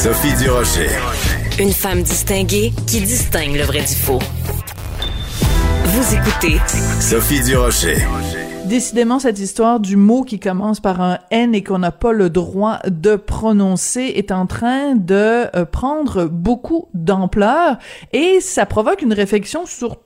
Sophie Durocher. Une femme distinguée qui distingue le vrai du faux. Vous écoutez Sophie Durocher. Décidément, cette histoire du mot qui commence par un N et qu'on n'a pas le droit de prononcer est en train de euh, prendre beaucoup d'ampleur et ça provoque une réflexion sur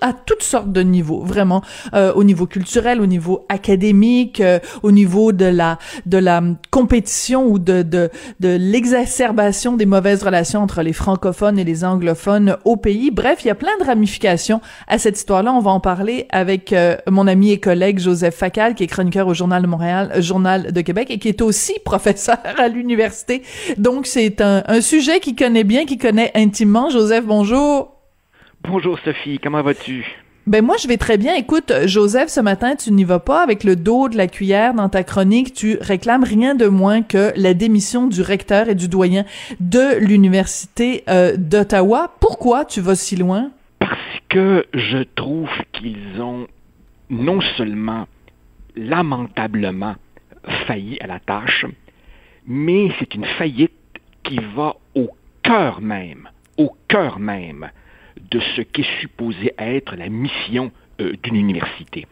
à toutes sortes de niveaux, vraiment, euh, au niveau culturel, au niveau académique, euh, au niveau de la de la compétition ou de de, de l'exacerbation des mauvaises relations entre les francophones et les anglophones au pays. Bref, il y a plein de ramifications à cette histoire-là. On va en parler avec euh, mon ami et collègue Joseph Facal, qui est chroniqueur au Journal de Montréal, Journal de Québec, et qui est aussi professeur à l'université. Donc, c'est un, un sujet qu'il connaît bien, qu'il connaît intimement. Joseph, bonjour. Bonjour Sophie, comment vas-tu? Ben moi je vais très bien. Écoute, Joseph, ce matin tu n'y vas pas avec le dos de la cuillère dans ta chronique. Tu réclames rien de moins que la démission du recteur et du doyen de l'université euh, d'Ottawa. Pourquoi tu vas si loin? Parce que je trouve qu'ils ont non seulement lamentablement failli à la tâche, mais c'est une faillite qui va au cœur même, au cœur même de ce qui est supposé être la mission euh, d'une université.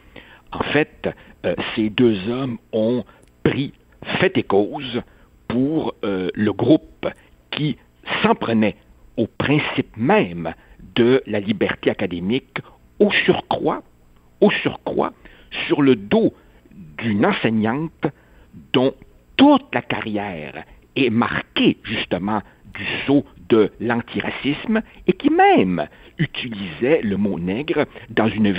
En fait, euh, ces deux hommes ont pris fait et cause pour euh, le groupe qui s'en prenait au principe même de la liberté académique, au surcroît, au surcroît, sur le dos d'une enseignante dont toute la carrière est marquée justement du sceau de l'antiracisme et qui même utilisait le mot nègre dans une,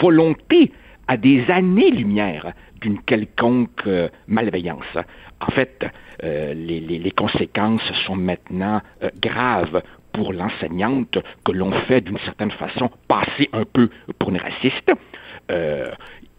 volonté à des années-lumière d'une quelconque euh, malveillance. En fait, euh, les, conséquences sont maintenant euh, graves pour l'enseignante que l'on fait d'une certaine façon passer un peu pour une raciste.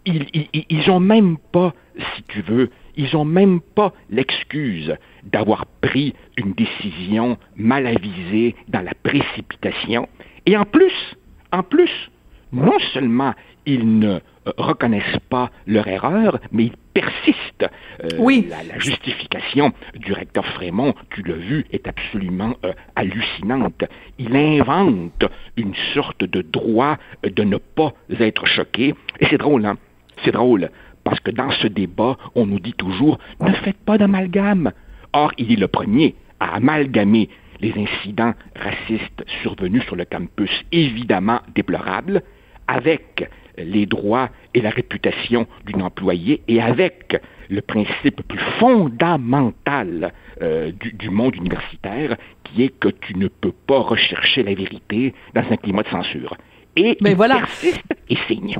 Ils n'ont même pas, si tu veux, ils n'ont même pas l'excuse d'avoir pris une décision mal avisée dans la précipitation. Et en plus, en plus, non seulement ils ne euh, reconnaissent pas leur erreur, mais ils persistent. Euh, oui. La, justification du recteur Frémont, tu l'as vu, est absolument euh, hallucinante. Il invente une sorte de droit de ne pas être choqué. Et c'est drôle, hein? C'est drôle. Parce que dans ce débat, on nous dit toujours ne faites pas d'amalgame. Or, il est le premier à amalgamer les incidents racistes survenus sur le campus, évidemment déplorables, avec les droits et la réputation d'une employée et avec le principe plus fondamental euh, du, monde universitaire, qui est que tu ne peux pas rechercher la vérité dans un climat de censure. Et Mais il voilà. persiste et signe.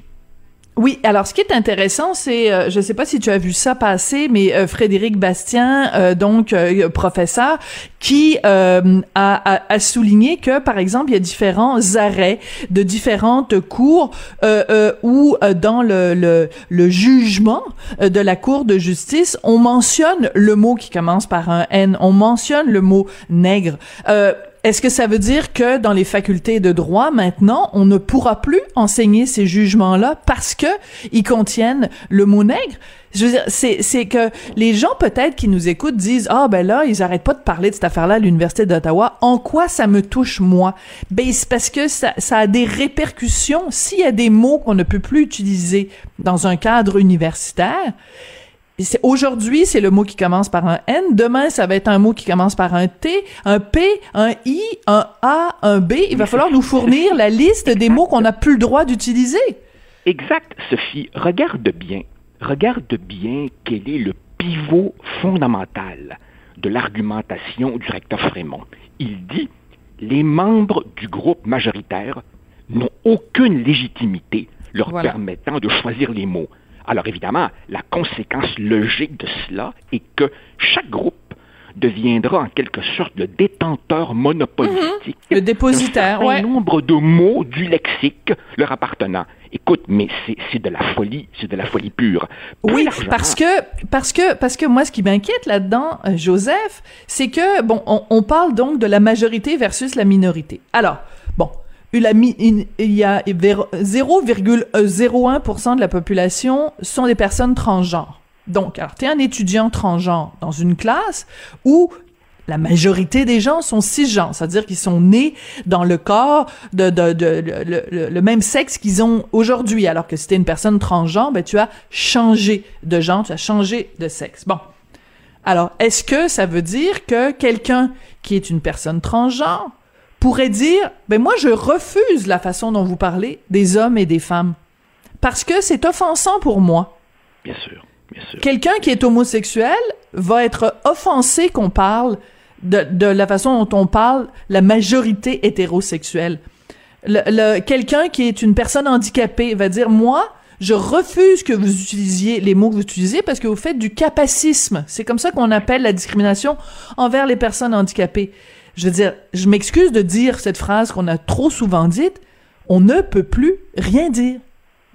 Oui, alors ce qui est intéressant, c'est, euh, je ne sais pas si tu as vu ça passer, mais euh, Frédéric Bastien, euh, donc professeur, qui a, a, souligné que, par exemple, il y a différents arrêts de différentes cours où, dans le, le, le, jugement de la Cour de justice, on mentionne le mot qui commence par un N, on mentionne le mot nègre. Est-ce que ça veut dire que dans les facultés de droit, maintenant, on ne pourra plus enseigner ces jugements-là parce que ils contiennent le mot nègre? Je veux dire, c'est, c'est que les gens peut-être qui nous écoutent disent ah ben là ils arrêtent pas de parler de cette affaire-là à l'université d'Ottawa. En quoi ça me touche moi Ben c'est parce que ça, ça a des répercussions. S'il y a des mots qu'on ne peut plus utiliser dans un cadre universitaire, Aujourd'hui, c'est le mot qui commence par un N. Demain, ça va être un mot qui commence par un T, un P, un I, un A, un B. Il va falloir nous fournir la liste des mots qu'on n'a plus le droit d'utiliser. Exact, Sophie. Regarde bien. Regarde bien quel est le pivot fondamental de l'argumentation du recteur Frémont. Il dit les membres du groupe majoritaire n'ont aucune légitimité leur permettant de choisir les mots. Alors évidemment, la conséquence logique de cela est que chaque groupe deviendra en quelque sorte le détenteur monopolistique. Mhm. Le dépositaire, un nombre de mots du lexique leur appartenant. Écoute, mais c'est de la folie, c'est de la folie pure. oui, parce que parce que parce que moi, ce qui m'inquiète là-dedans, euh, Joseph, c'est que bon, on parle donc de la majorité versus la minorité. Alors, il y a 0,01% de la population sont des personnes transgenres. Donc, alors, tu es un étudiant transgenre dans une classe où la majorité des gens sont cisgenres, c'est-à-dire qu'ils sont nés dans le corps de, de, de, le, même sexe qu'ils ont aujourd'hui, alors que si t'es une personne transgenre, ben tu as changé de genre, tu as changé de sexe. Bon. Alors, est-ce que ça veut dire que quelqu'un qui est une personne transgenre pourrait dire, ben moi je refuse la façon dont vous parlez des hommes et des femmes parce que c'est offensant pour moi. Bien sûr. Bien sûr. Quelqu'un qui est homosexuel va être offensé qu'on parle de, la façon dont on parle la majorité hétérosexuelle. Le, Quelqu'un qui est une personne handicapée va dire, moi, je refuse que vous utilisiez les mots que vous utilisez parce que vous faites du capacisme. C'est comme ça qu'on appelle la discrimination envers les personnes handicapées. Je veux dire, je m'excuse de dire cette phrase qu'on a trop souvent dite, on ne peut plus rien dire.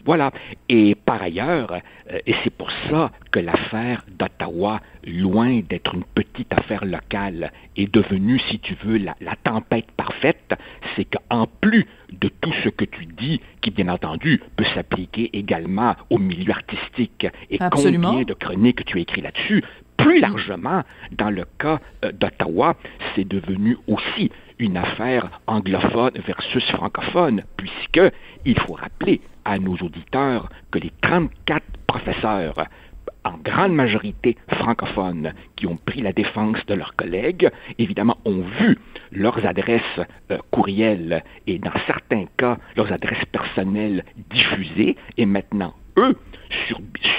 Voilà. Et par ailleurs, euh, et c'est pour ça que l'affaire d'Ottawa, loin d'être une petite affaire locale, est devenue, si tu veux, la, tempête parfaite, c'est qu'en plus de tout ce que tu dis, qui bien entendu peut s'appliquer également au milieu artistique, et combien de chroniques tu as écrit là-dessus, plus largement, dans le cas euh, d'Ottawa, c'est devenu aussi une affaire anglophone versus francophone, puisque il faut rappeler à nos auditeurs que les 34 professeurs en grande majorité francophones, qui ont pris la défense de leurs collègues, évidemment, ont vu leurs adresses euh, courriels et, dans certains cas, leurs adresses personnelles diffusées, et maintenant, eux,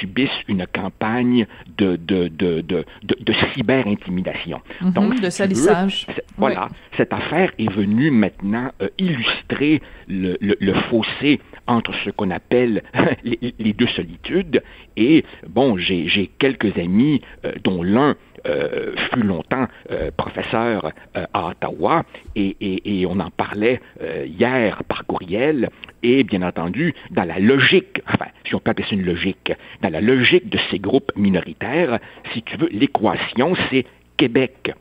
subissent une campagne de, de, de, de, de cyber-intimidation. Mhm, Donc, de salissage. voilà, cette affaire est venue maintenant euh, illustrer le, le, fossé entre ce qu'on appelle les, deux solitudes. Et bon, j'ai quelques amis, euh, dont l'un euh, fut longtemps euh, professeur à Ottawa et, et, on en parlait hier par courriel et bien entendu dans la logique, enfin si on peut appeler ça une logique, dans la logique de ces groupes minoritaires, si tu veux, l'équation c'est Québec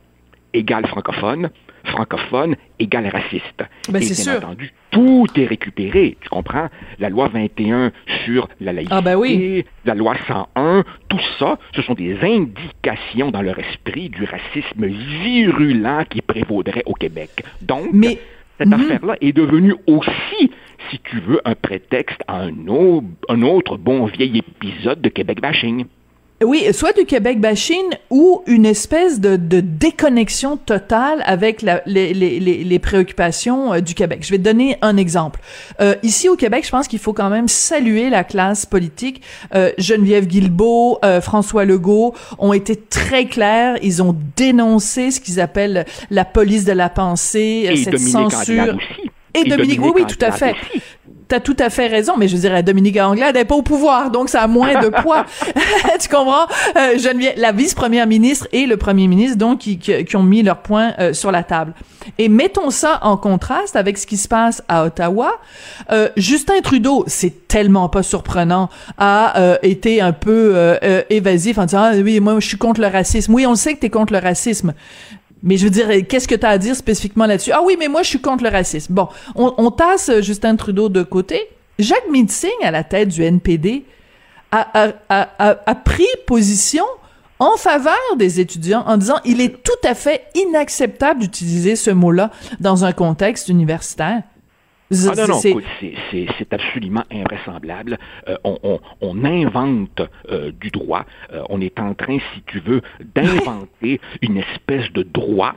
égale francophone, francophone égale raciste. Ben, et bien entendu, tout est récupéré. Tu comprends? La loi 21 sur la laïcité, ah ben oui. la loi 101, tout ça, ce sont des indications dans leur esprit du racisme virulent qui prévaudrait au Québec. Donc, cette mhm. affaire-là est devenue aussi, si tu veux, un prétexte à un, un autre bon vieil épisode de Québec bashing. Oui, soit du Québec bashing ou une espèce de, de déconnexion totale avec la, les, les, les, préoccupations euh, du Québec. Je vais te donner un exemple. Euh, ici au Québec, je pense qu'il faut quand même saluer la classe politique. Euh, Geneviève Guilbeault, euh, François Legault ont été très clairs. Ils ont dénoncé ce qu'ils appellent la police de la pensée, Et cette Dominique censure. Aussi. Et, Dominique, oui, oui, tout à fait. T'as tout à fait raison, mais je dirais Dominique Anglade n'est pas au pouvoir, donc ça a moins de poids. tu comprends? Euh, Geneviève, la vice-première ministre et le premier ministre, donc, qui, qui, ont mis leur point euh, sur la table. Et mettons ça en contraste avec ce qui se passe à Ottawa. Euh, Justin Trudeau, c'est tellement pas surprenant, a euh, été un peu euh, évasif en disant ah, oui, moi je suis contre le racisme. Oui, on sait que tu es contre le racisme. Mais je veux dire, qu'est-ce que tu as à dire spécifiquement là-dessus? Ah oui, mais moi, je suis contre le racisme. Bon, on, tasse euh, Justin Trudeau de côté. Jacques Mitzing, à la tête du NPD, a, a, pris position en faveur des étudiants en disant il est tout à fait inacceptable d'utiliser ce mot-là dans un contexte universitaire. Ah non, non, c'est absolument invraisemblable. Euh, on, on, invente euh, du droit. Euh, on est en train, si tu veux, d'inventer une espèce de droit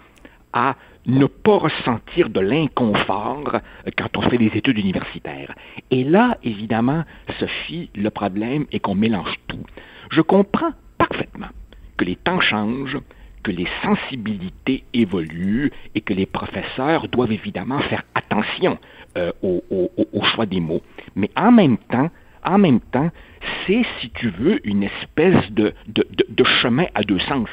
à ne pas ressentir de l'inconfort quand on fait des études universitaires. Et là, évidemment, Sophie, le problème est qu'on mélange tout. Je comprends parfaitement que les temps changent, que les sensibilités évoluent et que les professeurs doivent évidemment faire attention euh, au, choix des mots. Mais en même temps, c'est, si tu veux, une espèce de chemin à deux sens.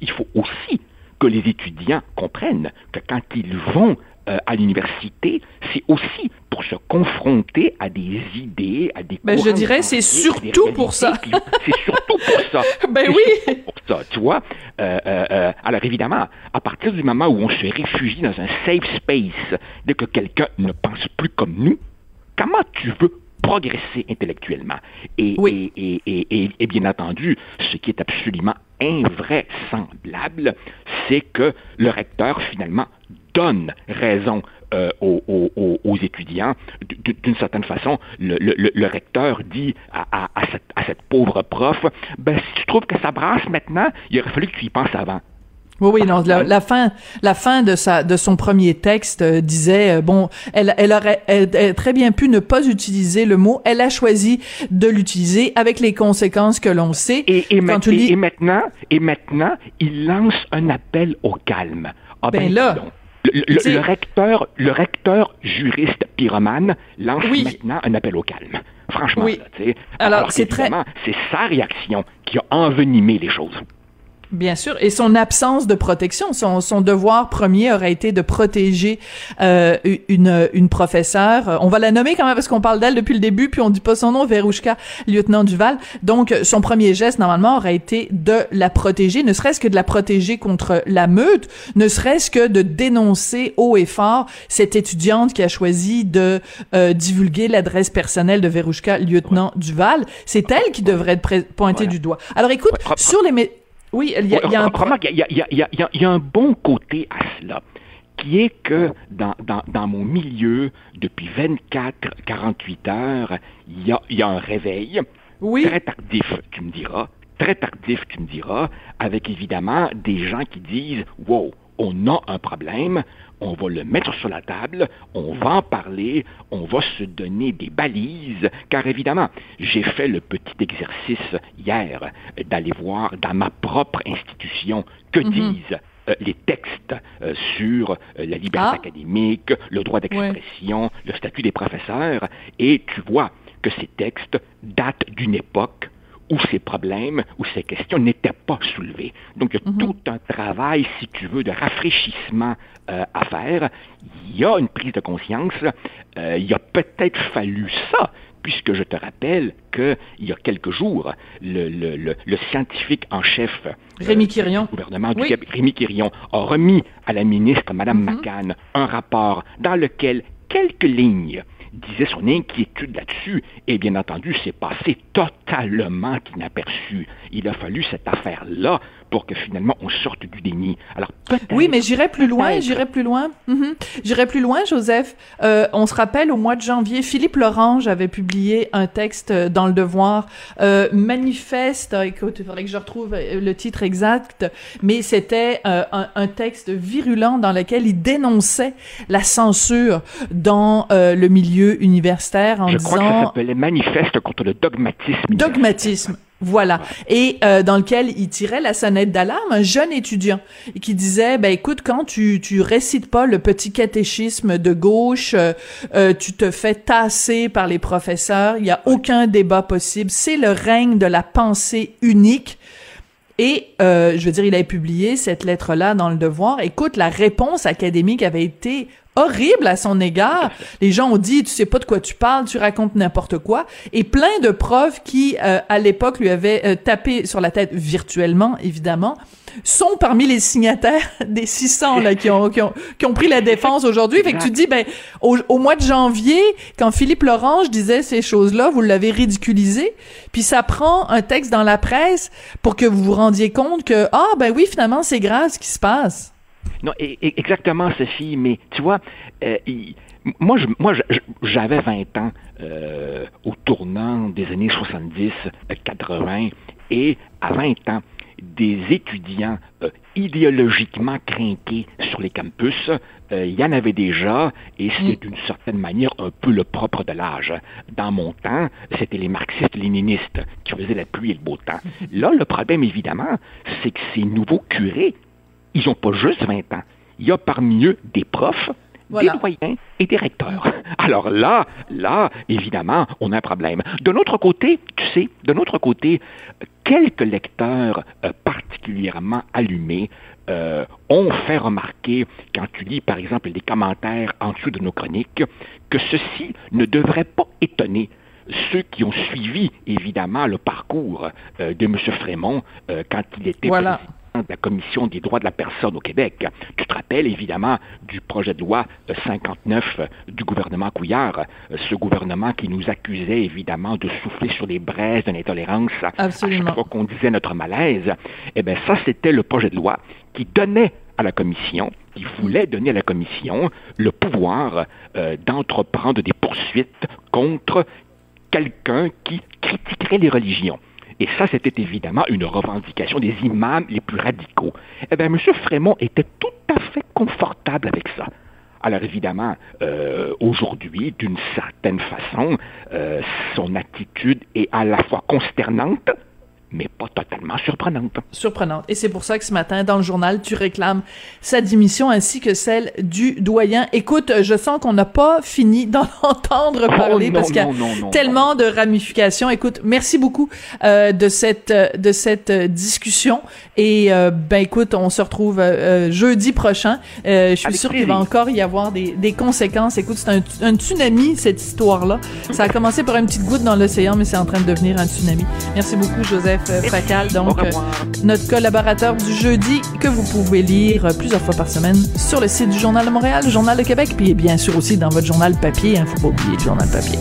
Il faut aussi que les étudiants comprennent que quand ils vont euh, à l'université, c'est aussi pour se confronter à des idées, à des ben, je dirais c'est surtout pour ça. c'est surtout pour ça. ben oui. Pour ça, tu vois. Euh, euh, alors évidemment, à partir du moment où on se réfugie dans un safe space, dès que quelqu'un ne pense plus comme nous, comment tu veux progresser intellectuellement? Et, et, et, et, bien entendu, ce qui est absolument invraisemblable, c'est que le recteur, finalement, donne raison euh, aux, étudiants. D'une certaine façon, le, recteur dit à, cette, pauvre prof, ben, si tu trouves que ça brasse maintenant, il aurait fallu que tu y penses avant. Oui, oui, non, la, fin, la fin de sa, de son premier texte euh, disait, euh, bon, elle, elle aurait très bien pu ne pas utiliser le mot, elle a choisi de l'utiliser avec les conséquences que l'on sait. Et, et, maintenant, et maintenant, il lance un appel au calme. Ah ben, ben là, le, recteur, le recteur juriste pyromane lance maintenant un appel au calme. Franchement, oui. Alors, c'est très... c'est sa réaction qui a envenimé les choses. Bien sûr, et son absence de protection, son, son devoir premier aurait été de protéger euh, une, une professeure. On va la nommer quand même parce qu'on parle d'elle depuis le début, puis on dit pas son nom, Verouchka, lieutenant Duval. Donc, son premier geste normalement aurait été de la protéger, ne serait-ce que de la protéger contre la meute, ne serait-ce que de dénoncer haut et fort cette étudiante qui a choisi de euh, divulguer l'adresse personnelle de Verouchka, lieutenant Duval. C'est elle qui devrait être pointée du doigt. Alors, écoute, sur les oui, il y a, un... il y, a, un bon côté à cela qui est que dans, dans, mon milieu, depuis 24-48 heures, il y a, y a un réveil oui. très tardif, tu me diras, très tardif, tu me diras, avec évidemment des gens qui disent Wow, on a un problème, on va le mettre sur la table, on va en parler, on va se donner des balises, car évidemment, j'ai fait le petit exercice hier d'aller voir dans ma propre institution que mhm. disent euh, les textes euh, sur euh, la liberté ah. académique, le droit d'expression, le statut des professeurs, et tu vois que ces textes datent d'une époque où ces problèmes, où ces questions n'étaient pas soulevées. Donc, il y a mhm. tout un travail, si tu veux, de rafraîchissement euh, à faire. Il y a une prise de conscience. Euh, il a peut-être fallu ça, puisque je te rappelle qu'il y a quelques jours, le, le, scientifique en chef euh, Rémi Quirion. du gouvernement du Rémi Quirion, a remis à la ministre, Mme mhm. McCann, un rapport dans lequel quelques lignes disait son inquiétude là-dessus, et bien entendu, c'est passé totalement inaperçu. Il a fallu cette affaire-là pour que finalement on sorte du déni. Alors oui, mais j'irai plus loin, j'irai plus loin. Mhm. J'irai plus loin, Joseph. Euh, on se rappelle au mois de janvier, Philippe Lorange avait publié un texte euh, dans le Devoir euh, manifeste. Écoute, il faudrait que je retrouve euh, le titre exact, mais c'était euh, un, un, texte virulent dans lequel il dénonçait la censure dans euh, le milieu universitaire en je disant. Je crois que ça s'appelait manifeste contre le dogmatisme. Dogmatisme. Voilà. Et euh, dans lequel il tirait la sonnette d'alarme, un jeune étudiant, qui disait, ben écoute, quand tu, tu récites pas le petit catéchisme de gauche, euh, euh, tu te fais tasser par les professeurs, il n'y a aucun débat possible, c'est le règne de la pensée unique. Et je veux dire, il avait publié cette lettre-là dans le Devoir. Écoute, la réponse académique avait été horrible à son égard. Les gens ont dit, tu sais pas de quoi tu parles, tu racontes n'importe quoi. Et plein de profs qui, euh, à l'époque, lui avaient euh, tapé sur la tête virtuellement, évidemment, sont parmi les signataires des 600 là, qui, ont, qui, ont, qui ont pris la défense aujourd'hui. Fait que tu dis, ben, au, au, mois de janvier, quand Philippe Lorange disait ces choses-là, vous l'avez ridiculisé, puis ça prend un texte dans la presse pour que vous vous rendiez compte que, ah, ben oui, finalement, c'est grave ce qui se passe. Non, exactement, Sophie, mais tu vois, euh, moi, je, moi, j'avais 20 ans euh, au tournant des années 70, 80, et à 20 ans, des étudiants euh, idéologiquement crinqués sur les campus, il y en avait déjà, et c'est mm. d'une certaine manière un peu le propre de l'âge. Dans mon temps, c'était les marxistes-léninistes qui faisaient la pluie et le beau temps. Là, le problème, évidemment, c'est que ces nouveaux curés ils n'ont pas juste 20 ans. Il y a parmi eux des profs, des doyens et des recteurs. Alors là, là, évidemment, on a un problème. De notre côté, tu sais, de notre côté, quelques lecteurs euh, particulièrement allumés euh, ont fait remarquer, quand tu lis par exemple les commentaires en dessous de nos chroniques, que ceci ne devrait pas étonner ceux qui ont suivi évidemment le parcours euh, de M. Frémont quand il était voilà de la Commission des droits de la personne au Québec. Tu te rappelles évidemment du projet de loi 59 du gouvernement Couillard, ce gouvernement qui nous accusait évidemment de souffler sur les braises de l'intolérance à chaque fois qu'on disait notre malaise. Eh bien, ça, c'était le projet de loi qui donnait à la Commission, qui voulait donner à la Commission le pouvoir euh, d'entreprendre des poursuites contre quelqu'un qui critiquerait les religions. Et ça, c'était évidemment une revendication des imams les plus radicaux. Eh bien, M. Frémont était tout à fait confortable avec ça. Alors évidemment, euh, aujourd'hui, d'une certaine façon, euh, son attitude est à la fois consternante, mais pas totalement surprenante. Surprenante. Et c'est pour ça que ce matin, dans le journal, tu réclames sa démission ainsi que celle du doyen. Écoute, je sens qu'on n'a pas fini d'en entendre oh, parler parce qu'il y a tellement de ramifications. Écoute, merci beaucoup euh, de cette de cette discussion. Et euh, ben écoute, on se retrouve euh, jeudi prochain. je suis sûre qu'il va encore y avoir des, des conséquences. Écoute, c'est un, un, tsunami cette histoire-là. Ça a commencé par une petite goutte dans l'océan, mais c'est en train de devenir un tsunami. Merci beaucoup, Joseph. Facal, donc euh, notre collaborateur du jeudi que vous pouvez lire plusieurs fois par semaine sur le site du Journal de Montréal, Journal de Québec, puis bien sûr aussi dans votre journal papier, il hein, faut pas oublier le journal papier.